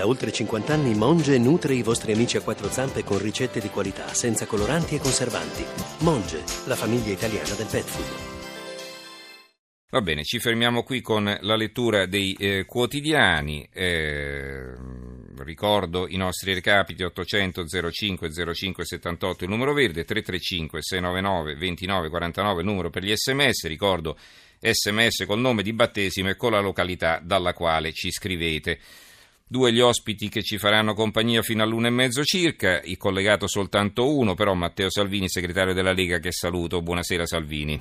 Da oltre 50 anni Monge nutre i vostri amici a quattro zampe con ricette di qualità, senza coloranti e conservanti. Monge, la famiglia italiana del pet food. Va bene, ci fermiamo qui con la lettura dei eh, quotidiani. Eh, ricordo i nostri recapiti 800 05 05 78 il numero verde, 335 699 29 49 il numero per gli sms. Ricordo sms col nome di battesimo e con la località dalla quale ci scrivete. Due gli ospiti che ci faranno compagnia fino all'una e mezzo circa, il collegato soltanto uno, però Matteo Salvini, segretario della Lega, che saluto. Buonasera Salvini.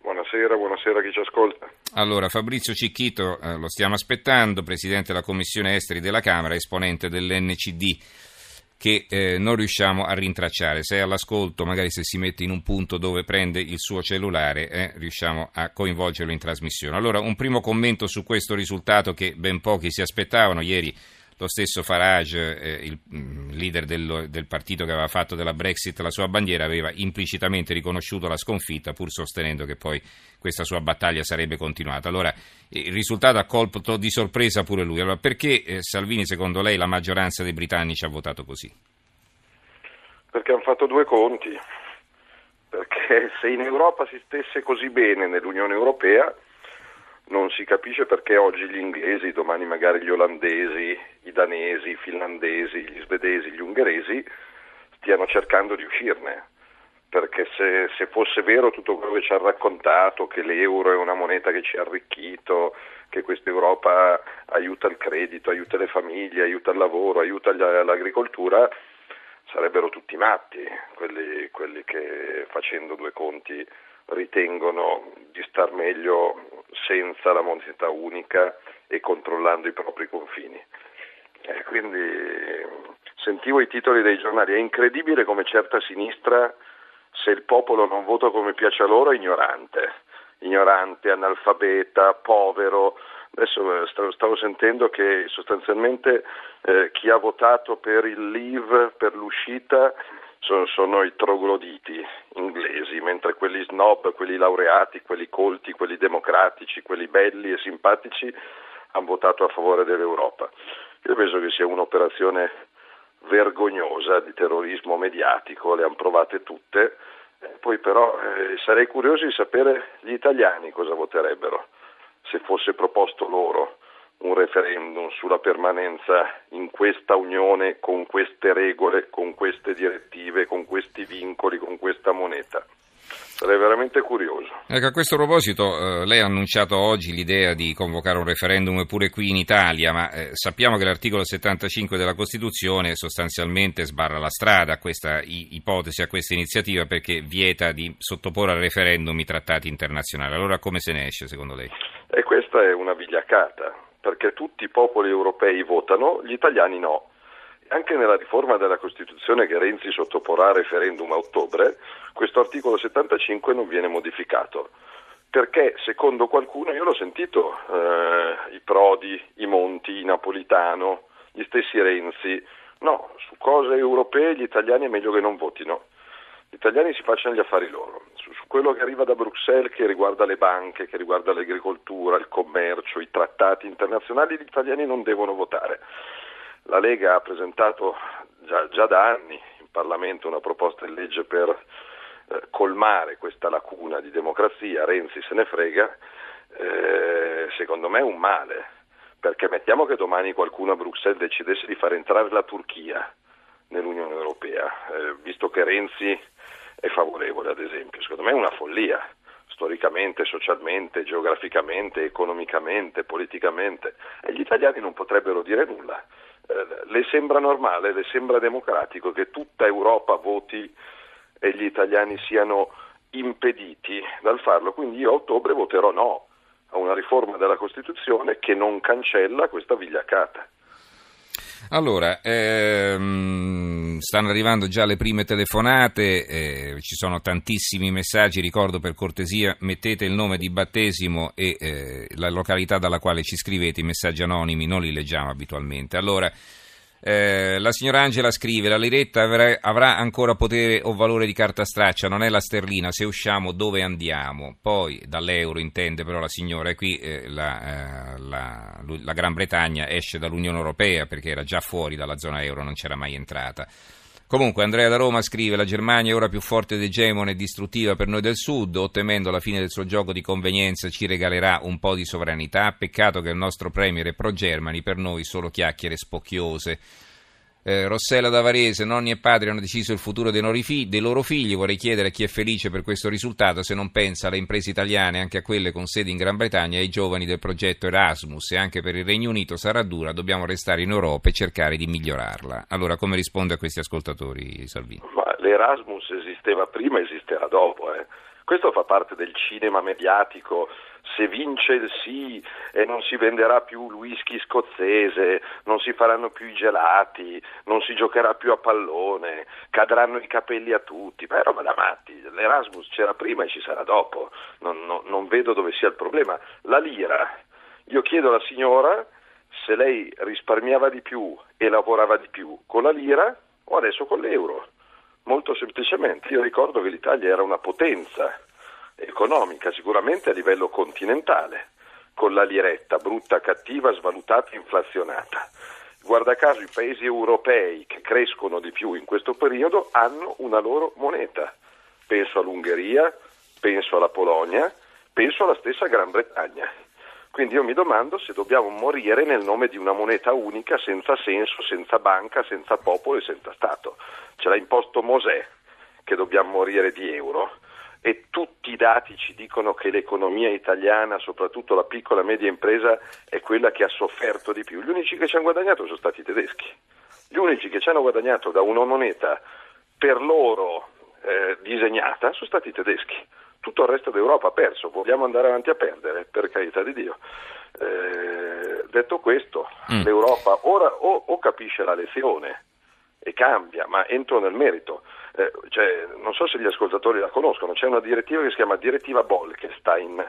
Buonasera, buonasera a chi ci ascolta. Allora, Fabrizio Cicchito, eh, lo stiamo aspettando, presidente della Commissione Esteri della Camera, esponente dell'NCD che eh, non riusciamo a rintracciare. Se è all'ascolto, magari se si mette in un punto dove prende il suo cellulare, eh, riusciamo a coinvolgerlo in trasmissione. Allora, un primo commento su questo risultato che ben pochi si aspettavano. Ieri lo stesso Farage, eh, il mm, leader del, del, partito che aveva fatto della Brexit la sua bandiera, aveva implicitamente riconosciuto la sconfitta, pur sostenendo che poi questa sua battaglia sarebbe continuata. Allora, il risultato ha colto di sorpresa pure lui. Allora, perché eh, Salvini, secondo lei, la maggioranza dei britannici ha votato così? Perché hanno fatto due conti. Perché se in Europa si stesse così bene nell'Unione Europea, non si capisce perché oggi gli inglesi, domani magari gli olandesi, danesi, i finlandesi, gli svedesi, gli ungheresi stiano cercando di uscirne. Perché se, se, fosse vero tutto quello che ci ha raccontato, che l'euro è una moneta che ci ha arricchito, che questa Europa aiuta il credito, aiuta le famiglie, aiuta il lavoro, aiuta l'agricoltura, sarebbero tutti matti, quelli, quelli che facendo due conti ritengono di star meglio senza la moneta unica e controllando i propri confini. Quindi sentivo i titoli dei giornali, è incredibile come certa sinistra, se il popolo non vota come piace a loro, è ignorante, ignorante, analfabeta, povero. Adesso eh, stavo sentendo che sostanzialmente eh, chi ha votato per il leave, per l'uscita, sono, sono, i trogloditi inglesi, mentre quelli snob, quelli laureati, quelli colti, quelli democratici, quelli belli e simpatici hanno votato a favore dell'Europa. Penso che sia un'operazione vergognosa di terrorismo mediatico, le hanno provate tutte, poi però eh, sarei curioso di sapere gli italiani cosa voterebbero se fosse proposto loro un referendum sulla permanenza in questa Unione con queste regole, con queste direttive, con questi vincoli, con questa moneta. Sarei veramente curioso. Ecco, a questo proposito, eh, lei ha annunciato oggi l'idea di convocare un referendum pure qui in Italia, ma eh, sappiamo che l'articolo 75 della Costituzione sostanzialmente sbarra la strada a questa i- ipotesi, a questa iniziativa, perché vieta di sottoporre al referendum i trattati internazionali. Allora come se ne esce, secondo lei? E questa è una vigliacata perché tutti i popoli europei votano, gli italiani no. Anche nella riforma della Costituzione che Renzi sottoporrà a referendum a ottobre, questo articolo 75 non viene modificato. Perché secondo qualcuno, io l'ho sentito, eh, i Prodi, i Monti, i Napolitano, gli stessi Renzi, no, su cose europee gli italiani è meglio che non votino gli italiani si facciano gli affari loro. Su, su, quello che arriva da Bruxelles, che riguarda le banche, che riguarda l'agricoltura, il commercio, i trattati internazionali, gli italiani non devono votare. La Lega ha presentato già, già da anni in Parlamento una proposta di legge per eh, colmare questa lacuna di democrazia, Renzi se ne frega, eh, secondo me è un male, perché mettiamo che domani qualcuno a Bruxelles decidesse di far entrare la Turchia nell'Unione Europea, eh, visto che Renzi è favorevole, ad esempio. Secondo me è una follia, storicamente, socialmente, geograficamente, economicamente, politicamente. E gli italiani non potrebbero dire nulla. Eh, le sembra normale, le sembra democratico che tutta Europa voti e gli italiani siano impediti dal farlo. Quindi io a ottobre voterò no a una riforma della Costituzione che non cancella questa vigliacata. Allora, ehm, stanno arrivando già le prime telefonate, eh, ci sono tantissimi messaggi, ricordo per cortesia mettete il nome di battesimo e eh, la località dalla quale ci scrivete, i messaggi anonimi non li leggiamo abitualmente. Allora, Eh, la signora Angela scrive: La liretta avrà, avrà, ancora potere o valore di carta straccia, non è la sterlina. Se usciamo, dove andiamo? Poi dall'euro intende però la signora, e qui eh, la, eh, la, la Gran Bretagna esce dall'Unione Europea perché era già fuori dalla zona euro, non c'era mai entrata. Comunque Andrea da Roma scrive la Germania è ora più forte ed egemone e distruttiva per noi del Sud, o temendo la fine del suo gioco di convenienza ci regalerà un po' di sovranità, peccato che il nostro premier è pro-Germani, per noi solo chiacchiere spocchiose. Eh, Rossella da Varese, nonni e padri hanno deciso il futuro dei figli, dei loro, figli, vorrei chiedere a chi è felice per questo risultato se non pensa alle imprese italiane, anche a quelle con sedi in Gran Bretagna e ai giovani del progetto Erasmus e anche per il Regno Unito sarà dura, dobbiamo restare in Europa e cercare di migliorarla. Allora come risponde a questi ascoltatori Salvini? Ma l'Erasmus esisteva prima, esisterà dopo. Eh. Questo fa parte del cinema mediatico se vince il sì e non si venderà più il whisky scozzese, non si faranno più i gelati, non si giocherà più a pallone, cadranno i capelli a tutti, ma è roba da matti, l'Erasmus c'era prima e ci sarà dopo, non, non, non vedo dove sia il problema. La lira, io chiedo alla signora se lei risparmiava di più e lavorava di più con la lira o adesso con l'euro. Molto semplicemente, io ricordo che l'Italia era una potenza economica, sicuramente a livello continentale, con la liretta brutta, cattiva, svalutata, inflazionata. Guarda caso i paesi europei che crescono di più in questo periodo hanno una loro moneta. Penso all'Ungheria, penso alla Polonia, penso alla stessa Gran Bretagna. Quindi io mi domando se dobbiamo morire nel nome di una moneta unica senza senso, senza banca, senza popolo e senza Stato. Ce l'ha imposto Mosè che dobbiamo morire di euro e tutti i dati ci dicono che l'economia italiana, soprattutto la piccola e media impresa, è quella che ha sofferto di più. Gli unici che ci hanno guadagnato sono stati i tedeschi. Gli unici che ci hanno guadagnato da una moneta per loro eh, disegnata sono stati i tedeschi. Tutto il resto d'Europa ha perso, vogliamo andare avanti a perdere, per carità di Dio. Eh, detto questo, mm. l'Europa ora o, o capisce la lezione e cambia, ma entro nel merito eh, cioè, non so se gli ascoltatori la conoscono, c'è una direttiva che si chiama direttiva Bolkestein,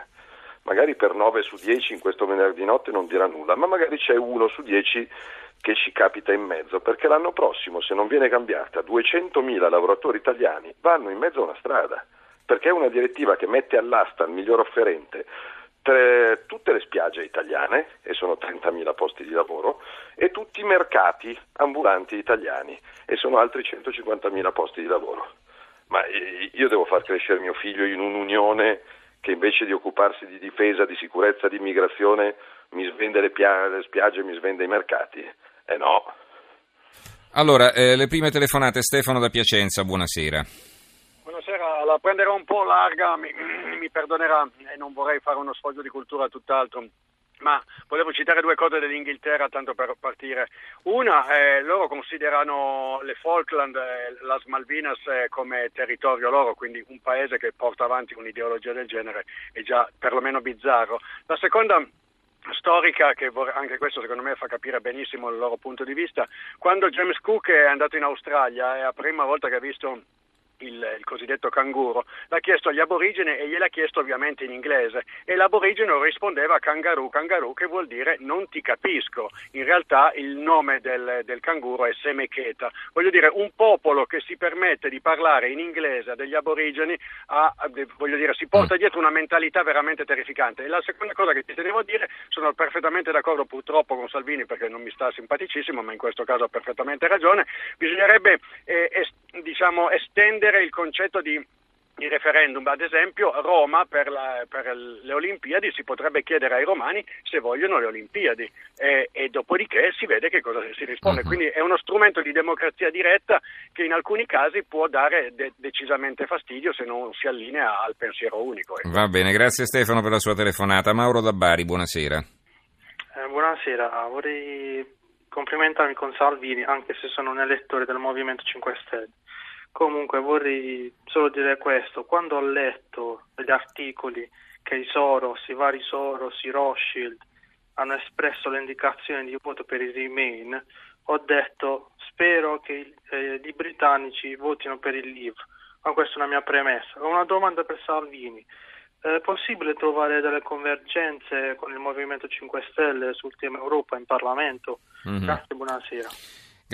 magari per 9 su 10 in questo venerdì notte non dirà nulla, ma magari c'è uno su 10 che ci capita in mezzo, perché l'anno prossimo, se non viene cambiata, 200.000 lavoratori italiani vanno in mezzo a una strada, perché è una direttiva che mette all'asta il miglior offerente tre, tutte le spiagge italiane, e sono 30.000 posti di lavoro, e tutti i mercati ambulanti italiani, e sono altri 150.000 posti di lavoro. Ma io devo far crescere mio figlio in un'unione che invece di occuparsi di difesa, di sicurezza, di immigrazione, mi svende le, pia- le spiagge, mi svende i mercati. Eh no. Allora, eh, le prime telefonate, Stefano da Piacenza, buonasera la prenderò un po' larga, mi, mi perdonerà e non vorrei fare uno sfoggio di cultura tutt'altro. Ma volevo citare due cose dell'Inghilterra tanto per partire. Una, eh, loro considerano le Falkland, eh, las Malvinas eh, come territorio loro, quindi un paese che porta avanti un'ideologia del genere è già perlomeno bizzarro. La seconda storica che anche questo secondo me fa capire benissimo il loro punto di vista. Quando James Cook è andato in Australia è la prima volta che ha visto il, il, cosiddetto canguro, l'ha chiesto agli aborigeni e gliel'ha chiesto ovviamente in inglese e l'aborigeno rispondeva kangaroo, kangaroo che vuol dire non ti capisco. In realtà il nome del, del canguro è Semecheta. Voglio dire, un popolo che si permette di parlare in inglese a degli aborigeni ha, voglio dire, si porta mm. dietro una mentalità veramente terrificante. E la seconda cosa che ti tenevo a dire, sono perfettamente d'accordo purtroppo con Salvini perché non mi sta simpaticissimo, ma in questo caso ha perfettamente ragione, bisognerebbe eh, es, diciamo, estendere il concetto di il referendum, ad esempio Roma per, la, per, le Olimpiadi si potrebbe chiedere ai romani se vogliono le Olimpiadi e, e dopodiché si vede che cosa si risponde. Uh-huh. Quindi è uno strumento di democrazia diretta che in alcuni casi può dare de- decisamente fastidio se non si allinea al pensiero unico. Ecco. Va bene, grazie Stefano per la sua telefonata. Mauro da Bari, buonasera. Eh, buonasera, vorrei complimentarmi con Salvini anche se sono un elettore del Movimento 5 Stelle Comunque vorrei solo dire questo, quando ho letto gli articoli che i Soros, i vari Soros, i Rothschild hanno espresso le indicazioni di voto per il Remain, ho detto spero che eh, i britannici votino per il Leave, ma questa è una mia premessa. Ho una domanda per Salvini. È possibile trovare delle convergenze con il Movimento 5 Stelle sul tema Europa in Parlamento? Mm-hmm. Grazie, buonasera.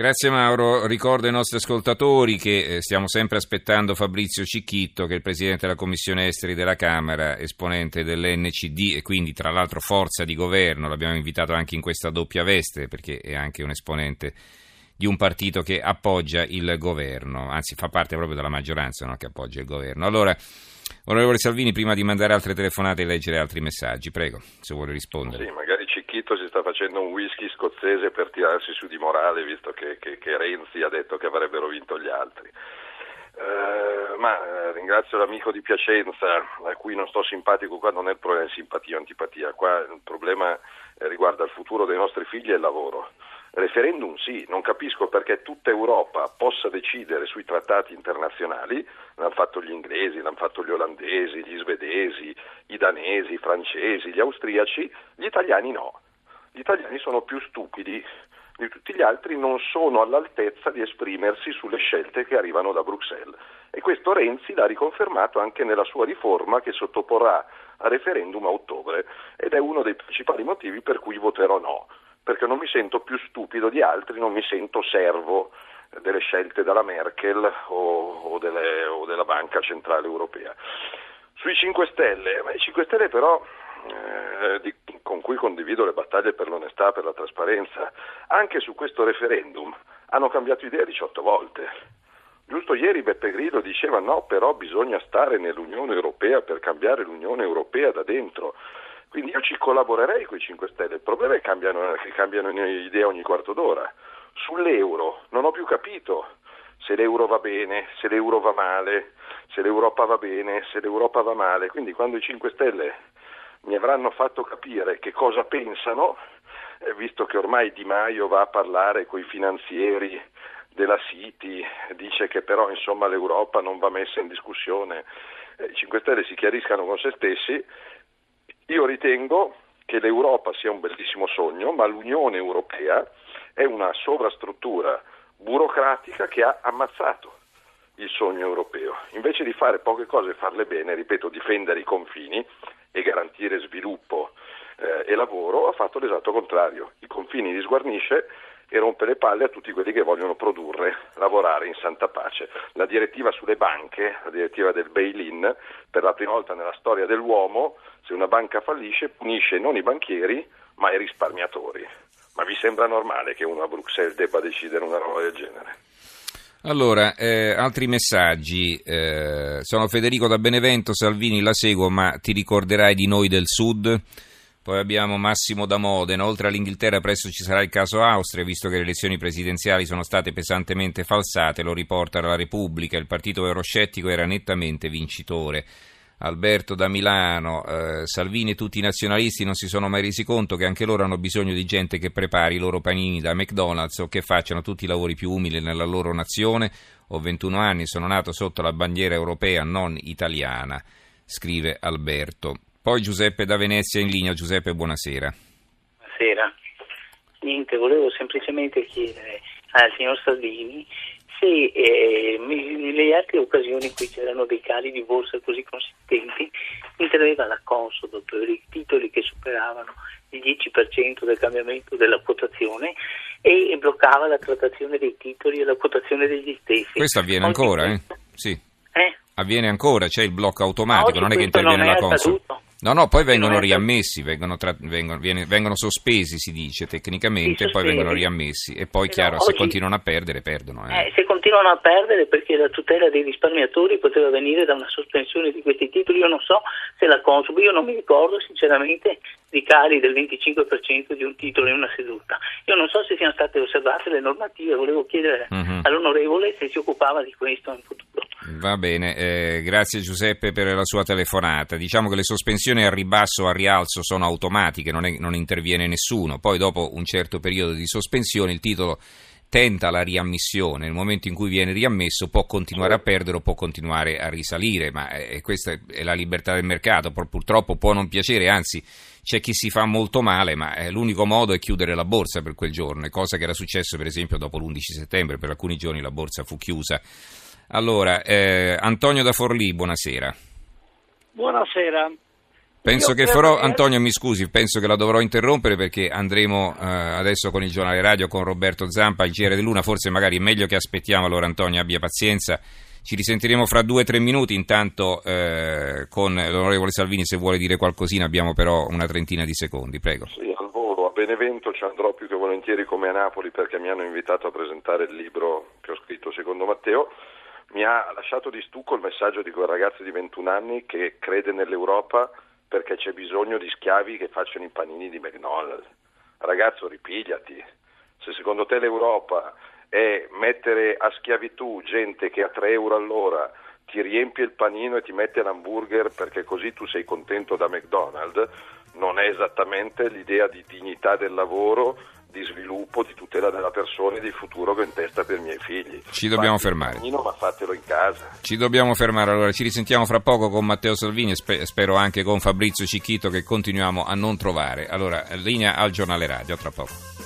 Grazie Mauro, ricordo ai nostri ascoltatori che eh, stiamo sempre aspettando Fabrizio Cicchitto che è il Presidente della Commissione Esteri della Camera, esponente dell'NCD e quindi tra l'altro forza di governo, l'abbiamo invitato anche in questa doppia veste perché è anche un esponente di un partito che appoggia il governo, anzi fa parte proprio della maggioranza no? che appoggia il governo. Allora, onorevole Salvini, prima di mandare altre telefonate e leggere altri messaggi, prego, se vuole rispondere. Sì, magari Cicchito si sta facendo un whisky scozzese per tirarsi su di morale, visto che, che, che Renzi ha detto che avrebbero vinto gli altri. Uh, ma uh, ringrazio l'amico di Piacenza a cui non sto simpatico qua non è il problema di simpatia o antipatia, qua il problema eh, riguarda il futuro dei nostri figli e il lavoro. Referendum sì, non capisco perché tutta Europa possa decidere sui trattati internazionali, l'hanno fatto gli inglesi, l'hanno fatto gli olandesi, gli svedesi, i danesi, i francesi, gli austriaci, gli italiani no. Gli italiani sono più stupidi di tutti gli altri, non sono all'altezza di esprimersi sulle scelte che arrivano da Bruxelles. E questo Renzi l'ha riconfermato anche nella sua riforma che sottoporrà a referendum a ottobre ed è uno dei principali motivi per cui voterò no perché non mi sento più stupido di altri, non mi sento servo delle scelte della Merkel o, o, delle, o della Banca Centrale Europea. Sui 5 Stelle, i 5 Stelle però eh, di, con cui condivido le battaglie per l'onestà, per la trasparenza, anche su questo referendum hanno cambiato idea 18 volte. Giusto ieri Beppe Grillo diceva no, però bisogna stare nell'Unione Europea per cambiare l'Unione Europea da dentro. Quindi io ci collaborerei con i 5 Stelle, il problema è che cambiano, che cambiano idea ogni quarto d'ora. Sull'euro non ho più capito se l'euro va bene, se l'euro va male, se l'Europa va bene, se l'Europa va male. Quindi quando i 5 Stelle mi avranno fatto capire che cosa pensano, eh, visto che ormai Di Maio va a parlare con i finanzieri della City, dice che però insomma, l'Europa non va messa in discussione, eh, i 5 Stelle si chiariscano con se stessi io ritengo che l'Europa sia un bellissimo sogno, ma l'Unione Europea è una sovrastruttura burocratica che ha ammazzato il sogno europeo. Invece di fare poche cose e farle bene, ripeto, difendere i confini e garantire sviluppo eh, e lavoro, ha fatto l'esatto contrario. I confini li sguarnisce e rompe le palle a tutti quelli che vogliono produrre, lavorare in santa pace. La direttiva sulle banche, la direttiva del bail-in, per la prima volta nella storia dell'uomo, se una banca fallisce punisce non i banchieri ma i risparmiatori. Ma vi sembra normale che uno a Bruxelles debba decidere una roba del genere? Allora, eh, altri messaggi. Eh, sono Federico da Benevento, Salvini la seguo, ma ti ricorderai di noi del Sud? Poi abbiamo Massimo da Modena. Oltre all'Inghilterra, presto ci sarà il caso Austria, visto che le elezioni presidenziali sono state pesantemente falsate. Lo riporta la Repubblica. Il partito euroscettico era nettamente vincitore. Alberto da Milano, eh, Salvini e tutti i nazionalisti non si sono mai resi conto che anche loro hanno bisogno di gente che prepari i loro panini da McDonald's o che facciano tutti i lavori più umili nella loro nazione. Ho 21 anni, sono nato sotto la bandiera europea, non italiana, scrive Alberto. Poi Giuseppe da Venezia in linea. Giuseppe, buonasera. Buonasera. Niente, volevo semplicemente chiedere al signor Salvini se eh, nelle altre occasioni in cui c'erano dei cali di borsa così consistenti interveniva la Consob per i titoli che superavano il 10% del cambiamento della quotazione e bloccava la trattazione dei titoli e la quotazione degli stessi. Questo avviene Oggi ancora, eh? Sì. Eh? Avviene ancora, c'è il blocco automatico, non è che interviene la Consob. No, no, poi vengono riammessi, vengono, tra, vengono, viene, vengono, sospesi, si dice tecnicamente, e poi vengono riammessi. E poi, chiaro, no, se continuano a perdere, perdono. Eh. Eh, se continuano a perdere perché la tutela dei risparmiatori poteva venire da una sospensione di questi titoli, io non so se la Consum, io non mi ricordo sinceramente di cali del 25% di un titolo in una seduta. Io non so se siano state osservate le normative, volevo chiedere uh-huh. all'onorevole se si occupava di questo in futuro. Va bene, eh, grazie Giuseppe per la sua telefonata. Diciamo che le sospensioni a ribasso o a rialzo sono automatiche, non, è, non interviene nessuno. Poi dopo un certo periodo di sospensione il titolo tenta la riammissione, nel momento in cui viene riammesso può continuare a perdere o può continuare a risalire, ma eh, questa è la libertà del mercato, purtroppo può non piacere, anzi c'è chi si fa molto male, ma eh, l'unico modo è chiudere la borsa per quel giorno, cosa che era successo per esempio dopo l'11 settembre, per alcuni giorni la borsa fu chiusa allora, eh, Antonio da Forlì, buonasera. Buonasera. Penso Io che farò, che- Antonio mi scusi, penso che la dovrò interrompere perché andremo eh, adesso con il giornale radio con Roberto Zampa, il GR dell'Una, forse magari è meglio che aspettiamo, allora Antonio abbia pazienza, ci risentiremo fra due o tre minuti, intanto eh, con l'onorevole Salvini se vuole dire qualcosina abbiamo però una trentina di secondi, prego. Sì, al volo, a Benevento ci andrò più che volentieri come a Napoli perché mi hanno invitato a presentare il libro che ho scritto secondo Matteo. Mi ha lasciato di stucco il messaggio di quel ragazzo di 21 anni che crede nell'Europa perché c'è bisogno di schiavi che facciano i panini di McDonald's. Ragazzo, ripigliati. Se secondo te l'Europa è mettere a schiavitù gente che a 3 euro all'ora ti riempie il panino e ti mette l'hamburger perché così tu sei contento da McDonald's, non è esattamente l'idea di dignità del lavoro, di sviluppo, di tutela della persona e di futuro che ho in testa per i miei figli. Ci dobbiamo Fate il fermare. panino, ma fatelo in casa. Ci dobbiamo fermare, allora ci risentiamo fra poco con Matteo Salvini e spe- spero anche con Fabrizio Cicchito che continuiamo a non trovare. Allora, linea al giornale radio, tra poco.